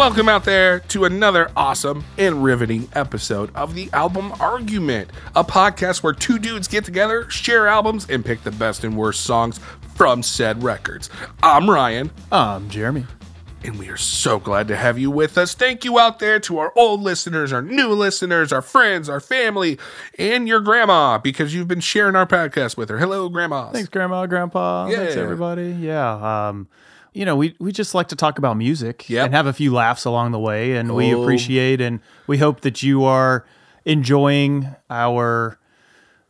welcome out there to another awesome and riveting episode of the Album Argument, a podcast where two dudes get together, share albums, and pick the best and worst songs from said records. I'm Ryan, I'm Jeremy. and we are so glad to have you with us. Thank you out there to our old listeners, our new listeners, our friends, our family, and your grandma because you've been sharing our podcast with her. Hello, grandmas. Thanks, Grandma, Grandpa. Thanks, everybody. Yeah. Um, you know, we, we just like to talk about music Yep. and have a few laughs along the way, and we Oh. appreciate and we hope that you are enjoying our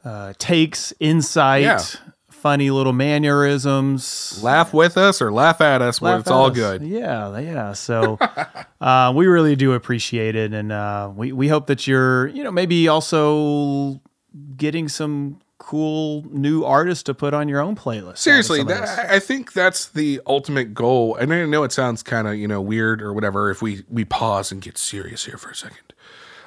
uh, takes, insight, Yeah. funny little mannerisms. Laugh with us or laugh at us when Laugh it's all us. good. Yeah, yeah. So uh, we really do appreciate it, and uh, we we hope that you're, you know, maybe also getting some cool new artists to put on your own playlist. Seriously, that, I think that's the ultimate goal. And I know it sounds kind of you know weird or whatever if we we pause and get serious here for a second.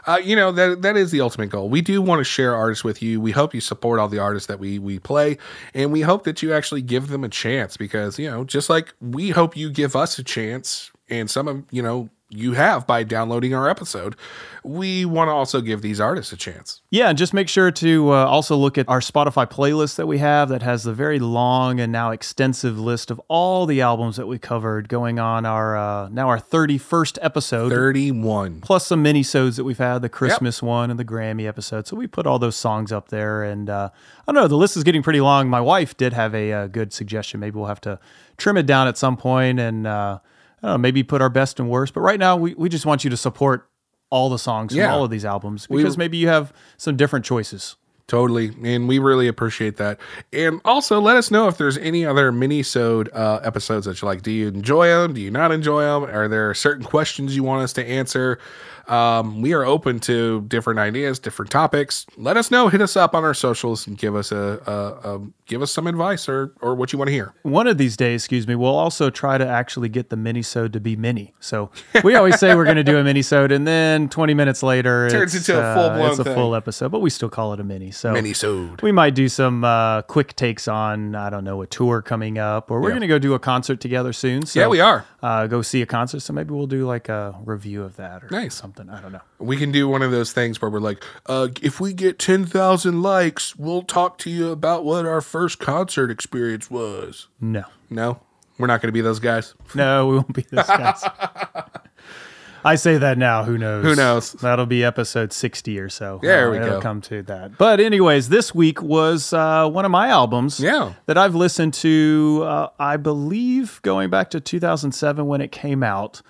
Uh, you know that that is the ultimate goal. We do want to share artists with you. We hope you support all the artists that we we play, and we hope that you actually give them a chance because you know just like we hope you give us a chance, and some of you know you have by downloading our episode. We want to also give these artists a chance. Yeah, and just make sure to uh, also look at our Spotify playlist that we have that has the very long and now extensive list of all the albums that we covered going on our uh, now our 31st episode. Thirty one. plus some mini-sodes that we've had, the Christmas one and the Grammy episode. So we put all those songs up there. And uh, I don't know, the list is getting pretty long. My wife did have a, uh good suggestion. Maybe we'll have to trim it down at some point and uh, I don't know, maybe put our best and worst. But right now, we, we just want you to support all the songs Yeah. from all of these albums because maybe you have some different choices. Totally, and we really appreciate that. And also, let us know if there's any other mini-sode uh, episodes that you like. Do you enjoy them? Do you not enjoy them? Are there certain questions you want us to answer? Um, we are open to different ideas, different topics. Let us know. Hit us up on our socials and give us a, a, a give us some advice or or what you want to hear. One of these days, excuse me, we'll also try to actually get the mini-sode to be mini. So we always say we're going to do a mini-sode, and then 20 minutes later, it Turns into a uh, full-blown It's a thing. full episode, but we still call it a mini. So Mini-sode. we might do some uh, quick takes on, I don't know, a tour coming up, or we're Yeah. going to go do a concert together soon. So, Yeah, we are. Uh, go see a concert. So maybe we'll do like a review of that or Nice. something. I don't know. We can do one of those things where we're like, uh, if we get 10,000 likes, we'll talk to you about what our first concert experience was. No, No, we're not going to be those guys. no, we won't be those guys. I say that now. Who knows? Who knows? That'll be episode 60 or so. There Uh, we it'll go. come to that. But, anyways, this week was uh, one of my albums Yeah. that I've listened to, uh, I believe, going back to 2007 when it came out.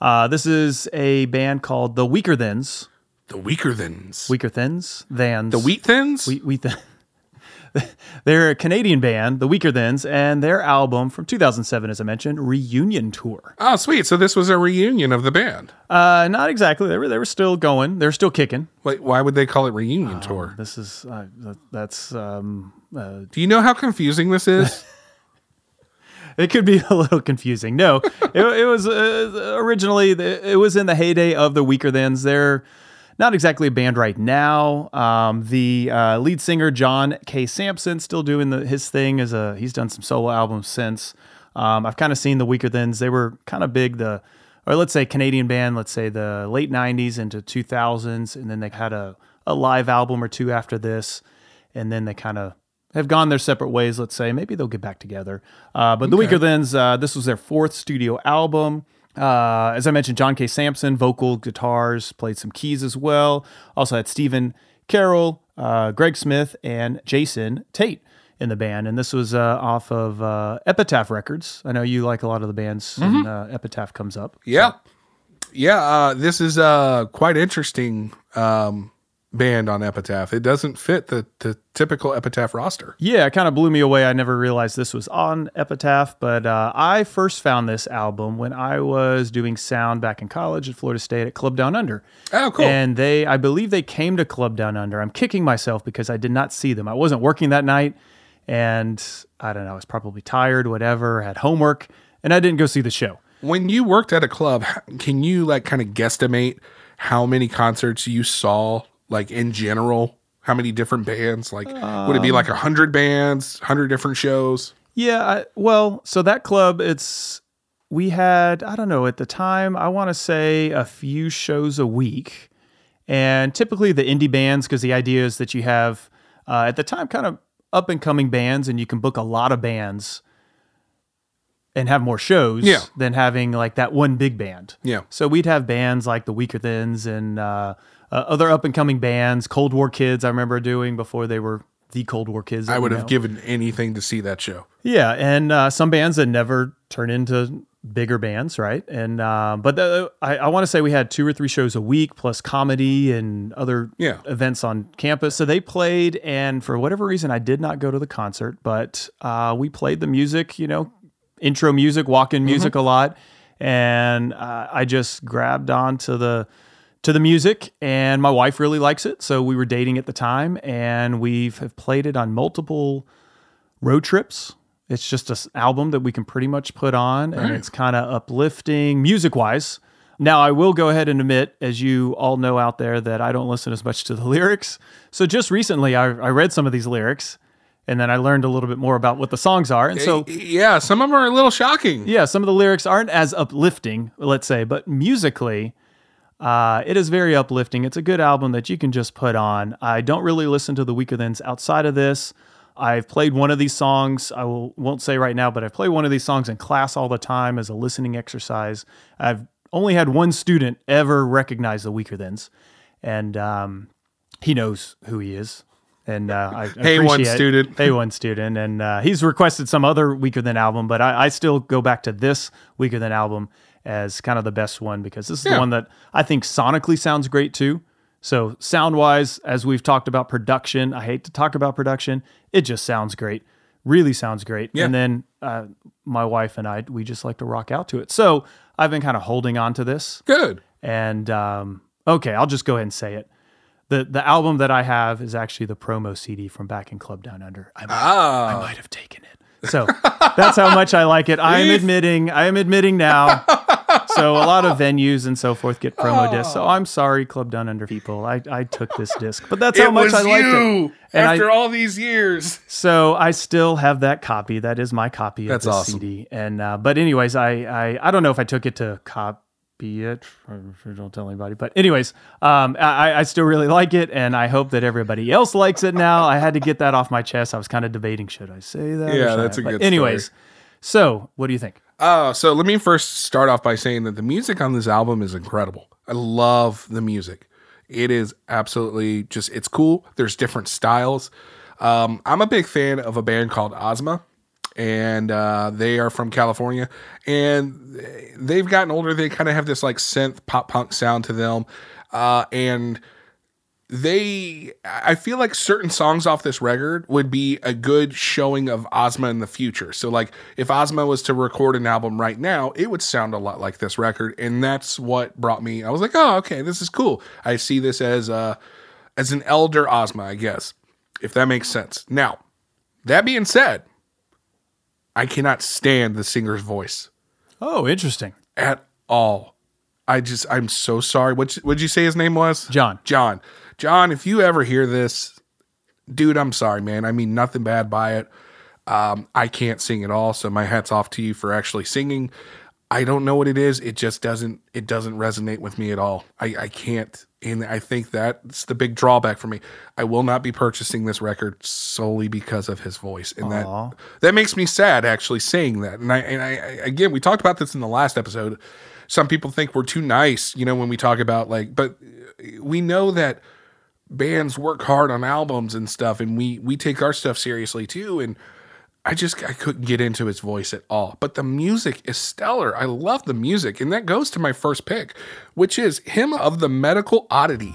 Uh, this is a band called The Weaker Thins. The weaker thins. Weaker Thins? Thans. the wheat thins? We, we th- They're a Canadian band, The Weaker Thins, and their album from 2007, as I mentioned, Reunion Tour. oh, sweet. So this was a reunion of the band. Uh, not exactly. They were they were still going. They're still kicking. Wait, why would they call it reunion tour? This is uh, that's um, uh, Do you know how confusing this is? it could be a little confusing. No, it, it was uh, originally it was in the heyday of the Weakerthans. They're not exactly a band right now. Um, the uh, lead singer John K. Samson still doing the, his thing as a he's done some solo albums since. Um, I've kind of seen the Weakerthans. They were kind of big the or let's say Canadian band. Let's say the late '90s into 2000s, and then they had a a live album or two after this, and then they kind of have gone their separate ways. Let's say maybe they'll get back together. Uh, but the Weakerthans, uh, this was their fourth studio album. Uh, as I mentioned, John K. Samson, vocal, guitars, played some keys as well. Also had Stephen Carroll, uh, Greg Smith, and Jason Tate in the band. And this was uh, off of uh, Epitaph Records. I know you like a lot of the bands, and uh, Epitaph comes up. yeah. Yeah. Uh, this is uh, quite interesting um, band on Epitaph. It doesn't fit the, the typical Epitaph roster. Yeah, it kind of blew me away. I never realized this was on Epitaph, but uh, I first found this album when I was doing sound back in college at Florida State at Club Down Under. Oh, cool. And they, I believe they came to Club Down Under. I'm kicking myself because I did not see them. I wasn't working that night, and I don't know, I was probably tired, whatever, had homework, and I didn't go see the show. when you worked at a club, can you like kind of guesstimate how many concerts you saw, like in general? How many different bands? Like, would it be like a hundred bands, hundred different shows? Yeah, I, well, so that club, it's we had, I don't know, at the time, I want to say a few shows a week. And typically the indie bands, because the idea is that you have, uh, at the time, kind of up and coming bands, and you can book a lot of bands and have more shows Yeah. than having like that one big band. Yeah. So we'd have bands like the Weakerthans and uh, uh, other up and coming bands, Cold War Kids. I remember doing before they were the Cold War Kids. I would have know. given anything to see that show. Yeah, and uh, some bands that never turn into bigger bands, right? And uh, but the, I, I want to say we had two or three shows a week, plus comedy and other Yeah. events on campus. So they played, and for whatever reason, I did not go to the concert, but uh, we played the music, you know, intro music, walk-in music a lot, and uh, I just grabbed onto the to the music and my wife really likes it so we were dating at the time and we've have played it on multiple road trips. It's just an album that we can pretty much put on and it's kind of uplifting music wise now i will go ahead and admit as you all know out there that i don't listen as much to the lyrics. So just recently i, I read some of these lyrics and then i learned a little bit more about what the songs are and so yeah, some of them are a little shocking. yeah, some of the lyrics aren't as uplifting, let's say, but musically, uh, it is very uplifting. It's a good album that you can just put on. I don't really listen to the Weakerthans outside of this. I've played one of these songs. I will, won't say right now, but I've played one of these songs in class all the time as a listening exercise. I've only had one student ever recognize the Weakerthans, and um, he knows who he is. And uh, I Hey, one student. Hey, one student, and uh, he's requested some other Weaker Than album, but I, I still go back to this Weaker Than album as kind of the best one because this is Yeah. the one that I think sonically sounds great too. So sound wise, as we've talked about production, I hate to talk about production, it just sounds great, really sounds great. Yeah. And then uh, my wife and I, we just like to rock out to it. So I've been kind of holding on to this, Good. and um, okay, I'll just go ahead and say it. The, the album that I have is actually the promo CD from back in Club Down Under. I might, I Ah, might have taken it. So that's how much I like it. I am admitting, I am admitting now. So a lot of venues and so forth get promo discs. So I'm sorry, Club Down Under people. I, I took this disc, but that's how much was I liked it. you And I- after all these years. So I still have that copy. That is my copy of That's the awesome. CD. And uh, but anyways, I, I I don't know if I took it to copy it. Or, or don't tell anybody. But anyways, um, I, I still really like it, and I hope that everybody else likes it now. I had to get that off my chest. I was kind of debating should I say that? Yeah, that's a but good Anyways, story. so what do you think? Uh, so let me first start off by saying that the music on this album is incredible. I love the music. It is absolutely just it's cool. There's different styles. Um, I'm a big fan of a band called Ozma, and uh, they are from California, and they've gotten older. They kind of have this like synth pop punk sound to them, uh, and they I feel like certain songs off this record would be a good showing of Ozma in the future. So like if Ozma was to record an album right now, it would sound a lot like this record and that's what brought me I was like, "Oh, okay, this is cool. I see this as uh as an elder Ozma, I guess." If that makes sense. Now, that being said, I cannot stand the singer's voice Oh, interesting. at all. I just I'm so sorry. What would you say his name was? John. John. John, if you ever hear this, dude, I'm sorry, man. I mean nothing bad by it. Um, I can't sing at all, so my hat's off to you for actually singing. I don't know what it is. It just doesn't it doesn't resonate with me at all. I, I can't and I think that's the big drawback for me. I will not be purchasing this record solely because of his voice. And Aw. that that makes me sad actually saying that. And I and I I- again we talked about this in the last episode. Some people think we're too nice, you know, when we talk about like but we know that bands work hard on albums and stuff and we we take our stuff seriously too and I just I couldn't get into his voice at all. But the music is stellar. I love the music and that goes to my first pick, which is hymn of the medical oddity.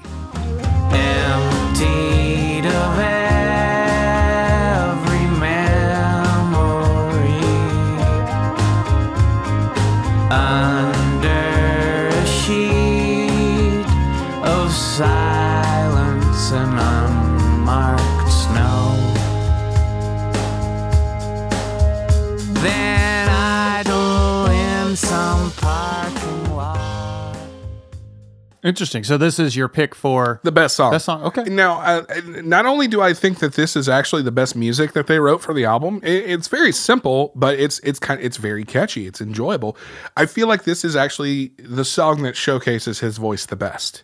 Interesting. So this is your pick for The best song. Best song, okay. Now, uh, not only do I think that this is actually the best music that they wrote for the album, it, it's very simple, but it's it's kind it's very catchy. It's enjoyable. I feel like this is actually the song that showcases his voice the best.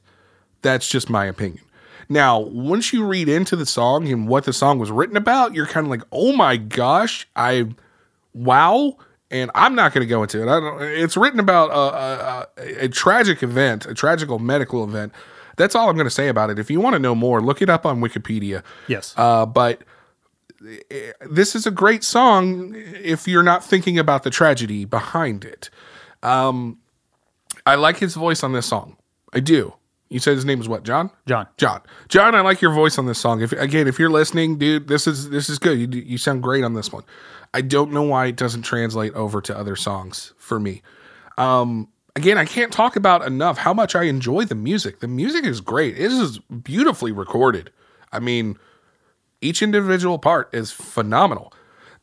That's just my opinion. Now, once you read into the song and what the song was written about, you're kind of like, "Oh my gosh, I wow." And I'm not going to go into it. I don't, it's written about a, a, a, tragic event, a tragical medical event. That's all I'm going to say about it. If you want to know more, look it up on Wikipedia. Yes. Uh, but eh, this is a great song if you're not thinking about the tragedy behind it. Um, I like his voice on this song. I do. You said his name is what? John. John. John. John. I like your voice on this song. If again, if you're listening, dude, this is this is good. You you sound great on this one. I don't know why it doesn't translate over to other songs for me. Um, again, I can't talk about enough how much I enjoy the music. The music is great. It is beautifully recorded. I mean, each individual part is phenomenal.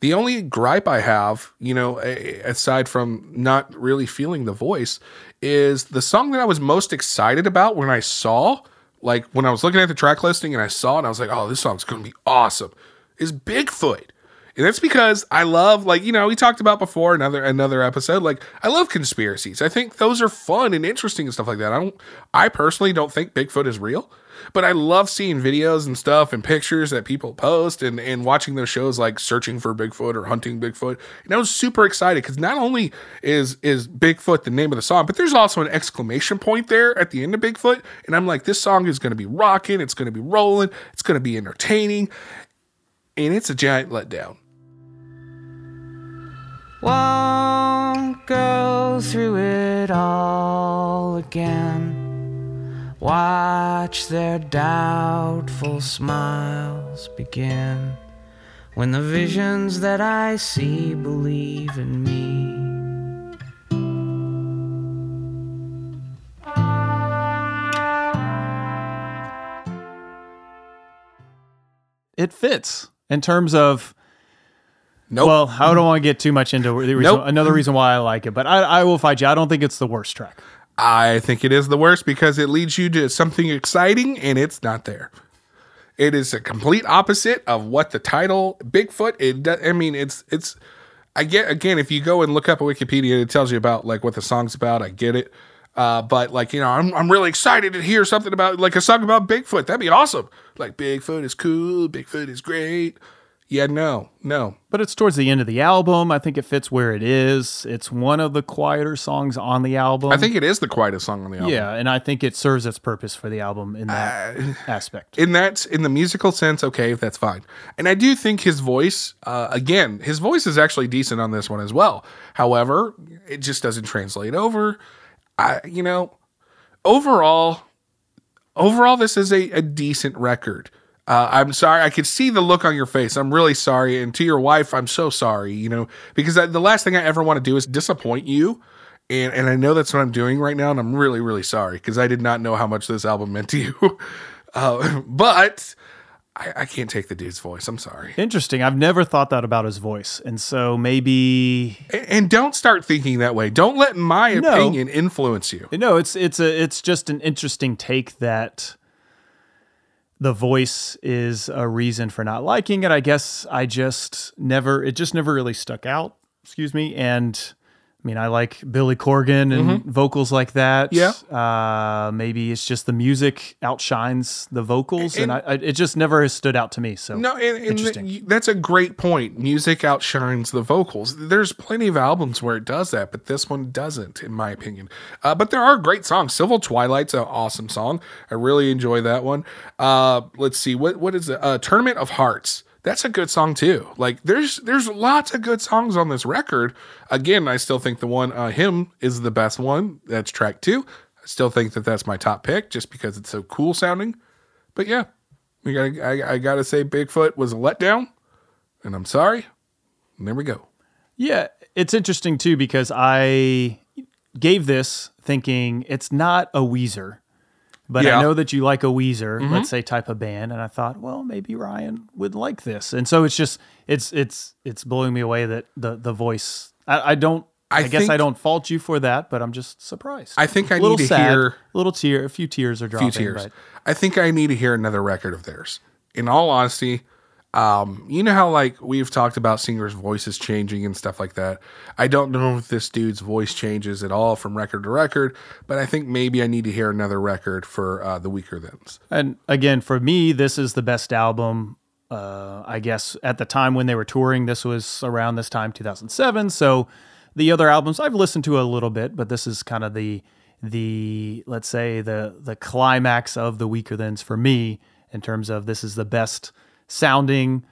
The only gripe I have, you know, aside from not really feeling the voice, is the song that I was most excited about when I saw, like when I was looking at the track listing and I saw it, I was like, oh, this song's to be awesome, is Bigfoot. And that's because I love, like, you know, we talked about before another another episode. Like, I love conspiracies. I think those are fun and interesting and stuff like that. I don't I personally don't think Bigfoot is real, but I love seeing videos and stuff and pictures that people post and, and watching those shows like searching for Bigfoot or hunting Bigfoot. And I was super excited because not only is is Bigfoot the name of the song, but there's also an exclamation point there at the end of Bigfoot. And I'm like, this song is gonna be rocking, it's gonna be rolling, it's gonna be entertaining. And it's a giant letdown. Won't go through it all again. Watch their doubtful smiles begin. When the visions that I see believe in me. It fits in terms of Nope. well, I don't want to get too much into the reason, Nope. another reason why I like it, but I, I will fight you. I don't think it's the worst track. I think it is the worst because it leads you to something exciting and it's not there. It is a complete opposite of what the title Bigfoot. It do- I mean it's it's I get again if you go and look up a Wikipedia it tells you about like what the song's about. I get it. Uh, but like you know, I'm I'm really excited to hear something about like a song about Bigfoot. That'd be awesome. Like Bigfoot is cool. Bigfoot is great. Yeah, no, no. But it's towards the end of the album. I think it fits where it is. It's one of the quieter songs on the album. I think it is the quietest song on the album. yeah, and I think it serves its purpose for the album in that Uh, aspect. in that in the musical sense okay that's fine and i do think his voice uh, again his voice is actually decent on this one as well however it just doesn't translate over i you know overall overall this is a, a decent record uh, i'm sorry i could see the look on your face i'm really sorry and to your wife i'm so sorry you know because I, the last thing i ever want to do is disappoint you and and I know that's what I'm doing right now, and I'm really really sorry because I did not know how much this album meant to you. Uh, but I, I can't take the dude's voice. I'm sorry. Interesting. I've never thought that about his voice. And so maybe And, and don't start thinking that way. Don't let my No. opinion influence you. No, it's it's a it's just an interesting take that the voice is a reason for not liking it. I guess I just never it just never really stuck out. Excuse me. And I mean, I like Billy Corgan and vocals like that. Mm-hmm. Yeah. Uh, maybe it's just the music outshines the vocals, and, And- I, I, it just never has stood out to me. So No, and, and Interesting. th- that's a great point. Music outshines the vocals. There's plenty of albums where it does that, but this one doesn't, in my opinion. Uh, but there are great songs. Civil Twilight's an awesome song. I really enjoy that one. Uh, let's see, what what is it? Uh, Tournament of Hearts. That's a good song too. Like there's there's lots of good songs on this record. Again, I still think the one uh, hymn is the best one. That's track two. I still think that that's my top pick just because it's so cool sounding. But yeah, we got I, I gotta say Bigfoot was a letdown, and I'm sorry. And there we go. Yeah, it's interesting too because I gave this thinking it's not a Weezer, but Yeah. I know that you like a Weezer, let's mm-hmm. say type of band, and I thought, well, maybe Ryan would like this, and so it's just it's it's it's blowing me away that the the voice. I, I don't I, I, guess think, I don't fault you for that, but I'm just surprised. I think I a little need to sad, hear a little tear, a few tears are dropping. few tears. But I think I need to hear another record of theirs. In all honesty, um, you know how like we've talked about singers' voices changing and stuff like that. I don't know if this dude's voice changes at all from record to record, but I think maybe I need to hear another record for uh, the Weakerthans. And again, for me, this is the best album. Uh, I guess at the time when they were touring, this was around this time, 2007. So the other albums I've listened to a little bit, but this is kind of the the let's say the the climax of the Weakerthans for me in terms of this is the best sounding.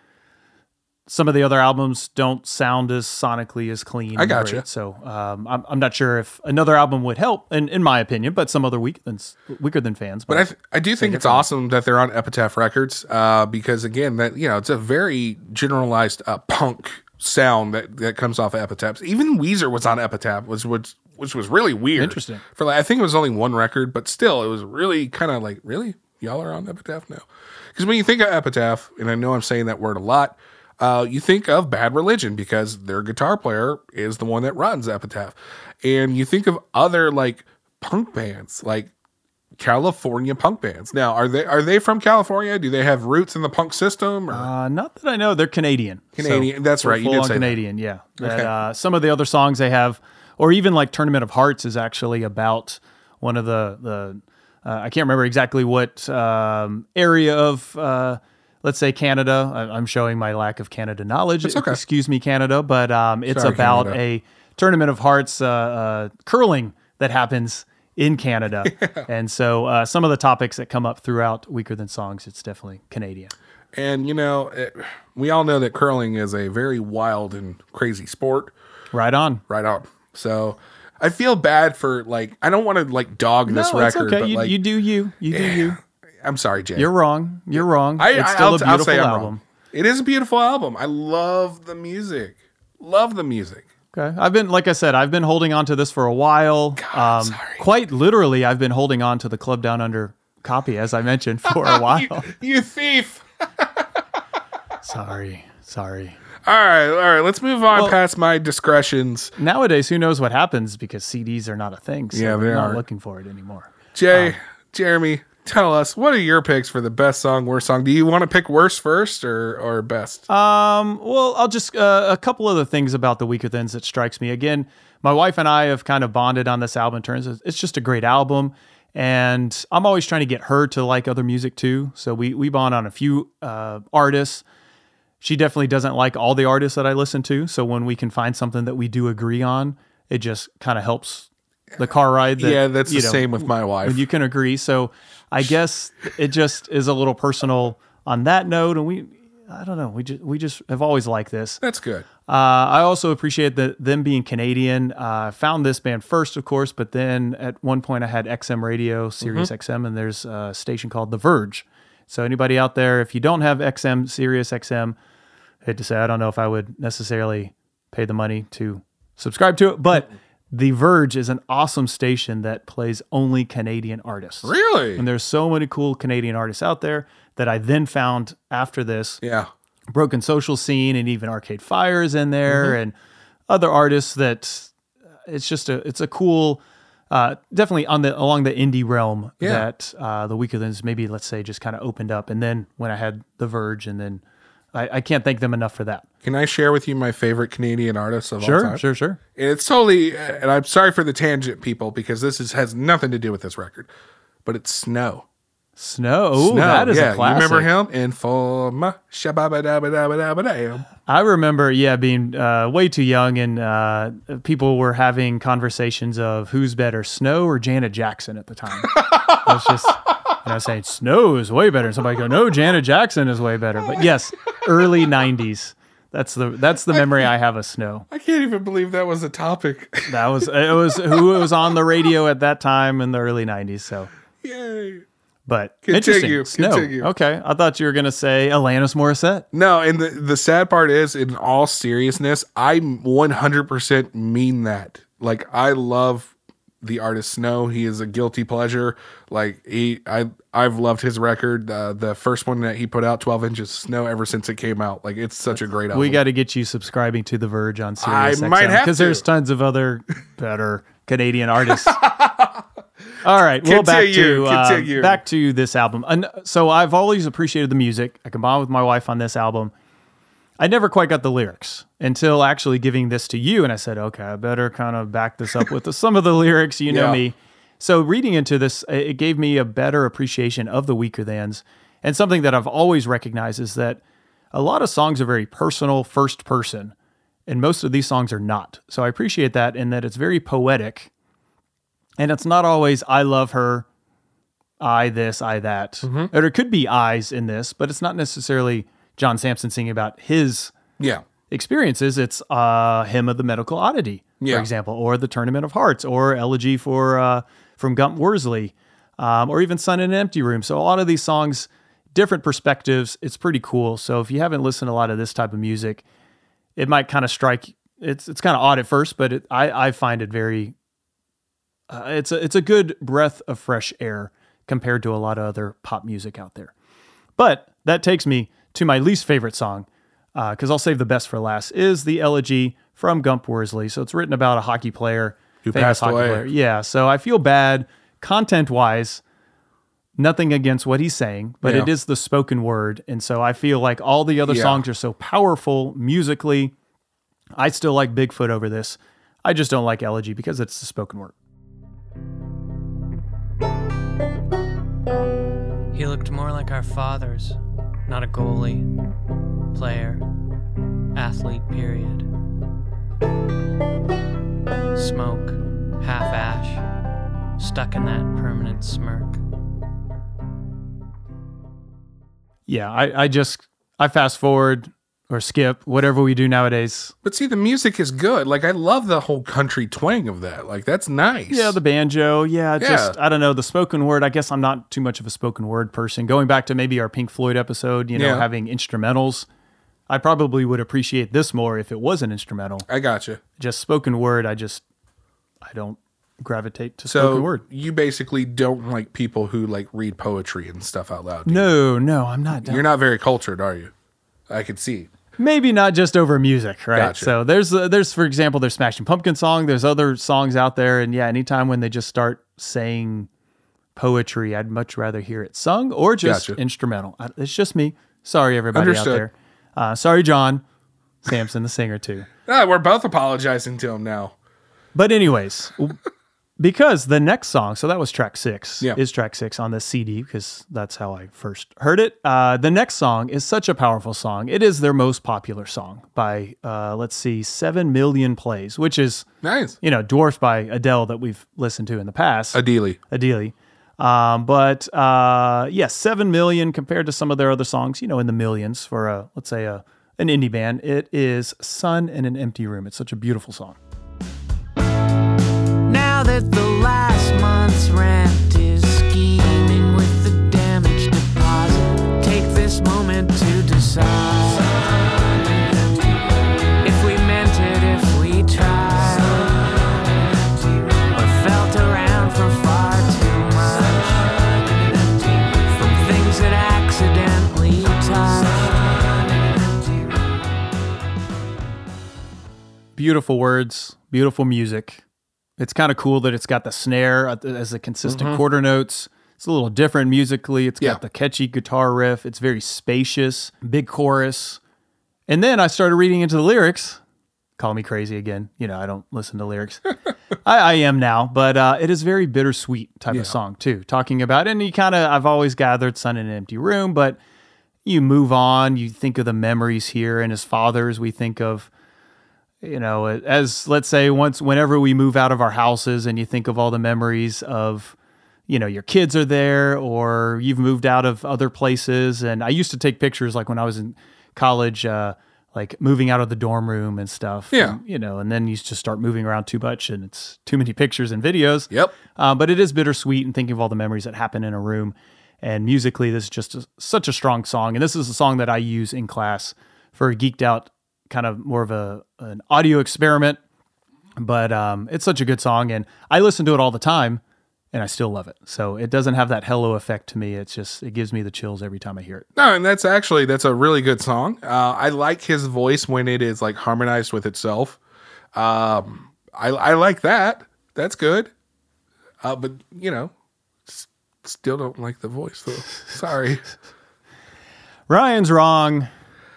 Some of the other albums don't sound as sonically as clean. I and gotcha. great. So um, I'm, I'm not sure if another album would help, in, in my opinion, but some other weaker than weaker than fans. But I, th- I do think it's awesome that they're on Epitaph Records uh, because again, that you know, it's a very generalized uh, punk sound that, that comes off of Epitaph. Even Weezer was on Epitaph, was which which was really weird. Interesting. For like, I think it was only one record, but still, it was really kind of like, really, y'all are on Epitaph now? Because when you think of Epitaph, and I know I'm saying that word a lot, uh, you think of Bad Religion because their guitar player is the one that runs Epitaph, and you think of other like punk bands like California punk bands. Now, are they are they from California? Do they have roots in the punk system? Or? Uh, not that I know. They're Canadian. Canadian, that's they're right, you did say that. Canadian. Yeah. That, Okay. uh, some of the other songs they have, or even like Tournament of Hearts, is actually about one of the the. Uh, I can't remember exactly what um, area of, uh, let's say Canada. I, I'm showing my lack of Canada knowledge. okay. Excuse me, Canada, but um, it's Sorry, about Canada. a Tournament of Hearts uh, uh, curling that happens in Canada, and so uh, some of the topics that come up throughout Weaker Than Songs, it's definitely Canadian. And you know, it, we all know that curling is a very wild and crazy sport. Right on. Right on. So I feel bad for like I don't want to like dog this no, it's record, okay. but You, like you do you. You do you. I'm sorry, Jay. You're wrong. You're wrong. I, it's still I'll, a beautiful I'll say I'm album. wrong. It is a beautiful album. I love the music. Love the music. Okay. I've been, like I said, I've been holding on to this for a while. um, sorry. Quite literally, I've been holding on to the Club Down Under copy, as I mentioned, for a while. You thief. sorry. Sorry. All right, all right. Let's move on Well- past my discretions. Nowadays, who knows what happens because CDs are not a thing. So Yeah, we're they not aren't. looking for it anymore. Jay, Jeremy, tell us what are your picks for the best song, worst song? Do you want to pick worst first or or best? Um, well, I'll just uh, a couple of the things about the Weakerthans that strikes me. Again, my wife and I have kind of bonded on this album. in Terms of it's just a great album, and I'm always trying to get her to like other music too. So we we bond on a few uh, artists. She definitely doesn't like all the artists that I listen to. So when we can find something that we do agree on, it just kind of helps the car ride. That, yeah, that's the know, same with my wife. when you can agree. So I guess it just is a little personal on that note. And we, I don't know, we just we just have always liked this. that's good. Uh, I also appreciate that them being Canadian. Uh, I found this band first, of course, but then at one point I had XM radio, Sirius XM, and there's a station called The Verge. So anybody out there, if you don't have XM, Sirius XM, hate to say, I don't know if I would necessarily pay the money to subscribe to it, but The Verge is an awesome station that plays only Canadian artists. Really? And there's so many cool Canadian artists out there that I then found after this yeah. broken social scene and even arcade fire is in there Mm-hmm. and other artists that uh, it's just a it's a cool uh, definitely on the along the indie realm Yeah. that uh, the weakerthans maybe let's say just kind of opened up and then when I had the Verge and then I, I can't thank them enough for that. Can I share with you my favorite Canadian artist of all Sure, time? sure, sure. Sure. And it's totally, and I'm sorry for the tangent, people, because this is, has nothing to do with this record, but it's Snow. Snow, Ooh, Snow, that is yeah. a classic. You remember him? Informer, shabba-dabba-dabba-dabba-dam. I remember, yeah, being uh, way too young, and uh, people were having conversations of who's better, Snow or Janet Jackson at the time. Was just, and I was saying Snow is way better, and somebody go, no, Janet Jackson is way better. But yes, early '90s. That's the that's the memory I have of Snow. I can't even believe that was a topic. That was it was who was on the radio at that time in the early '90s. So, Yay. but Continue, interesting. Snow. continue. Okay, I thought you were gonna say Alanis Morissette. No, and the, the sad part is, in all seriousness, I 100% mean that. Like, I love the artist Snow. He is a guilty pleasure. Like he, I, I've loved his record. Uh, the first one that he put out, Twelve Inches Snow, ever since it came out. Like it's such a great album. We got to get you subscribing to The Verge on Sirius I might have because there's tons of other better Canadian artists. All right, well back to uh, back to this album. And so I've always appreciated the music. I combined with my wife on this album. I never quite got the lyrics until actually giving this to you, and I said, "Okay, I better kind of back this up with some of the lyrics." You know Yeah. me. So reading into this, it gave me a better appreciation of the weakerthans, and something that I've always recognized is that a lot of songs are very personal, first person, and most of these songs are not. So I appreciate that in that it's very poetic, and it's not always "I love her," "I this," "I that," Mm-hmm. or it could be "I's" in this, but it's not necessarily John Samson singing about his yeah, experiences. It's uh, hymn of the medical oddity, Yeah. for example, or the Tournament of Hearts, or elegy for uh, from Gump Worsley, um, or even Sun in an Empty Room. So a lot of these songs, different perspectives. It's pretty cool. So if you haven't listened to a lot of this type of music, it might kind of strike. It's it's kind of odd at first, but it, I I find it very. Uh, it's a it's a good breath of fresh air compared to a lot of other pop music out there. But that takes me to my least favorite song, uh, because I'll save the best for last, is the elegy from Gump Worsley. So it's written about a hockey player Who passed away. player. Yeah. So I feel bad content wise. Nothing against what he's saying, but Yeah. it is the spoken word. And so I feel like all the other Yeah. songs are so powerful musically. I still like Bigfoot over this. I just don't like Elegy because it's the spoken word. He looked more like our fathers, not a goalie, player, athlete, period. Smoke, half ash, stuck in that permanent smirk. Yeah, I, I just I fast forward or skip whatever we do nowadays. but see, the music is good. Like I love the whole country twang of that. Like that's nice. Yeah, the banjo. Yeah, just Yeah. I don't know the spoken word. I guess I'm not too much of a spoken word person. Going back to maybe our Pink Floyd episode, you know, Yeah. having instrumentals. I probably would appreciate this more if it was an instrumental. I gotcha. Just spoken word, I just I don't gravitate to So spoken word. you basically don't like people who like read poetry and stuff out loud. No, no, I'm not. You're not very cultured, are you? I could see. Maybe not just over music, right? Gotcha. So there's uh, there's for example, there's Smashing Pumpkin song. There's other songs out there, and yeah, anytime when they just start saying poetry, I'd much rather hear it sung or just Gotcha. instrumental. It's just me. Sorry, everybody out there. Uh, sorry, John Samson, the singer too. Ah, we're both apologizing to him now. But anyways, because the next song, so that was track six, Yeah. is track six on the CD because that's how I first heard it. Uh, the next song is such a powerful song. It is their most popular song by, uh, let's see, seven million plays, which is Nice. you know dwarfed by Adele that we've listened to in the past. Adele. Adele. Um, but uh, yes, seven million compared to some of their other songs, you know, in the millions for a let's say a an indie band. It is "Sun in an Empty Room." It's such a beautiful song. That the last month's rent is scheming with the damage deposit, take this moment to decide beautiful words, beautiful music. It's kind of cool that it's got the snare as the consistent quarter notes. It's a little different musically. It's got Yeah. the catchy guitar riff. It's very spacious, big chorus. And then I started reading into the lyrics. Call me crazy again. You know, I don't listen to lyrics. I, I am now, but uh, it is very bittersweet type of song too. Talking about, and you kind of, I've always gathered "Sun in an Empty Room," but you move on. You think of the memories here, and as fathers, we think of you know, as let's say once whenever we move out of our houses and you think of all the memories of you know, your kids are there or you've moved out of other places and I used to take pictures like when I was in college uh like moving out of the dorm room and stuff. Yeah. And, you know, and then you just start moving around too much and it's too many pictures and videos. Yep. Uh, but it is bittersweet and thinking of all the memories that happen in a room. And musically, this is just a, such a strong song. And this is a song that I use in class for geeked out kind of more of a an audio experiment. But um, it's such a good song, and I listen to it all the time, and I still love it. So it doesn't have that hello effect to me. It's just it gives me the chills every time I hear it. No, and that's actually that's a really good song. Uh, I like his voice when it is like harmonized with itself. Um, I I like that. That's good. Uh, but you know, s- still don't like the voice though. Sorry, Ryan's wrong.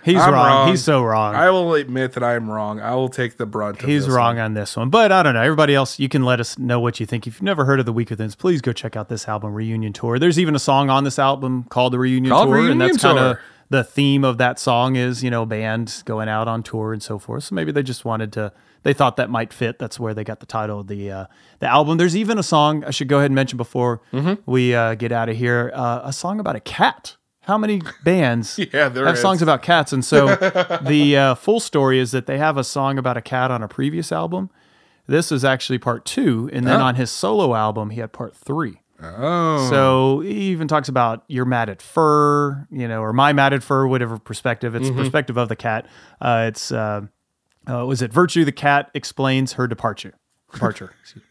He's wrong. wrong. He's so wrong. I will admit that I am wrong. I will take the brunt. Of He's wrong one. on this one. But I don't know. Everybody else, you can let us know what you think. If you've never heard of the Weakerthans, please go check out this album, Reunion Tour. There's even a song on this album called The Reunion Called Tour. and that's kind of the theme of that song is, you know, bands going out on tour and so forth. So maybe they just wanted to, they thought that might fit. That's where they got the title of the, uh, the album. There's even a song I should go ahead and mention before Mm-hmm. we uh, get out of here uh, a song about a cat. How many bands Yeah, there have is. songs about cats? And so the uh, full story is that they have a song about a cat on a previous album. This is actually part two, and then Oh. on his solo album, he had part three. Oh, So he even talks about you're mad at fur, you know, or my mad at fur, whatever perspective. It's Mm-hmm. perspective of the cat. Uh, it's uh, uh, was it virtue? The cat explains her departure. Departure.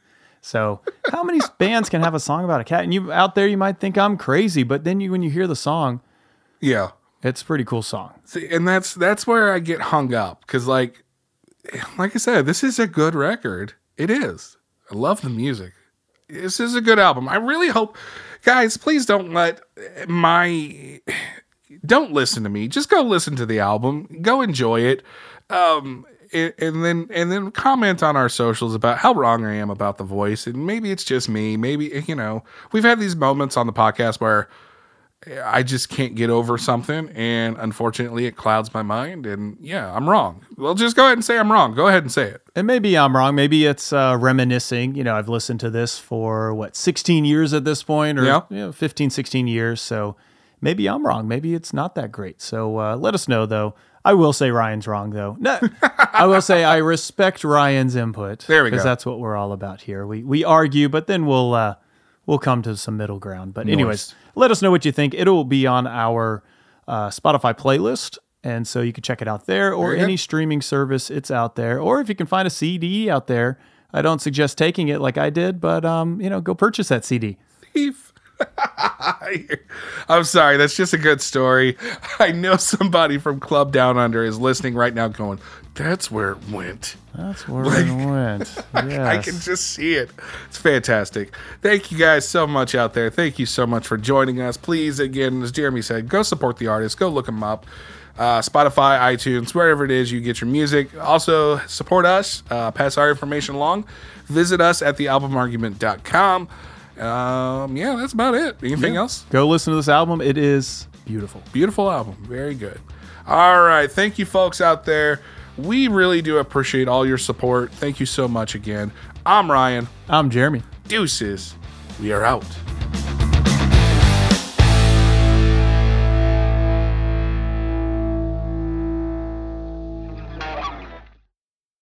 So how many bands can have a song about a cat? And you out there, you might think I'm crazy, but then you when you hear the song, yeah. it's a pretty cool song. See, and that's that's where I get hung up because, like, like I said, this is a good record. It is. I love the music. This is a good album. I really hope, guys, please don't let my don't listen to me. Just go listen to the album. Go enjoy it. Um, and, and then and then comment on our socials about how wrong I am about the voice. And maybe it's just me. Maybe you know we've had these moments on the podcast where I just can't get over something, and unfortunately, it clouds my mind. And yeah, I'm wrong. Well, just go ahead and say I'm wrong. Go ahead and say it. And maybe I'm wrong. Maybe it's uh, reminiscing. You know, I've listened to this for what 16 years at this point, or Yeah. you know, 15, 16 years. So maybe I'm wrong. Maybe it's not that great. So uh, let us know, though. I will say Ryan's wrong, though. No, I will say I respect Ryan's input. There we go. Because that's what we're all about here. We we argue, but then we'll uh, we'll come to some middle ground. But anyways, let us know what you think. It'll be on our uh, Spotify playlist. And so you can check it out there or any streaming service, it's out there. Or if you can find a CD out there, I don't suggest taking it like I did, but um, you know, go purchase that CD. Thief. I'm sorry. That's just a good story. I know somebody from Club Down Under is listening right now, going, "That's where it went." That's where it went. Yes. I can just see it. It's fantastic. Thank you guys so much out there. Thank you so much for joining us. Please, again, as Jeremy said, go support the artist. Go look them up. Uh, Spotify, iTunes, wherever it is you get your music. Also, support us. Uh, pass our information along. Visit us at thealbumargument.com. Um, yeah, that's about it. Anything else? Go listen to this album. It is beautiful. Beautiful album. Very good. All right. Thank you, folks out there. We really do appreciate all your support. Thank you so much again. I'm Ryan. I'm Jeremy. Deuces. We are out.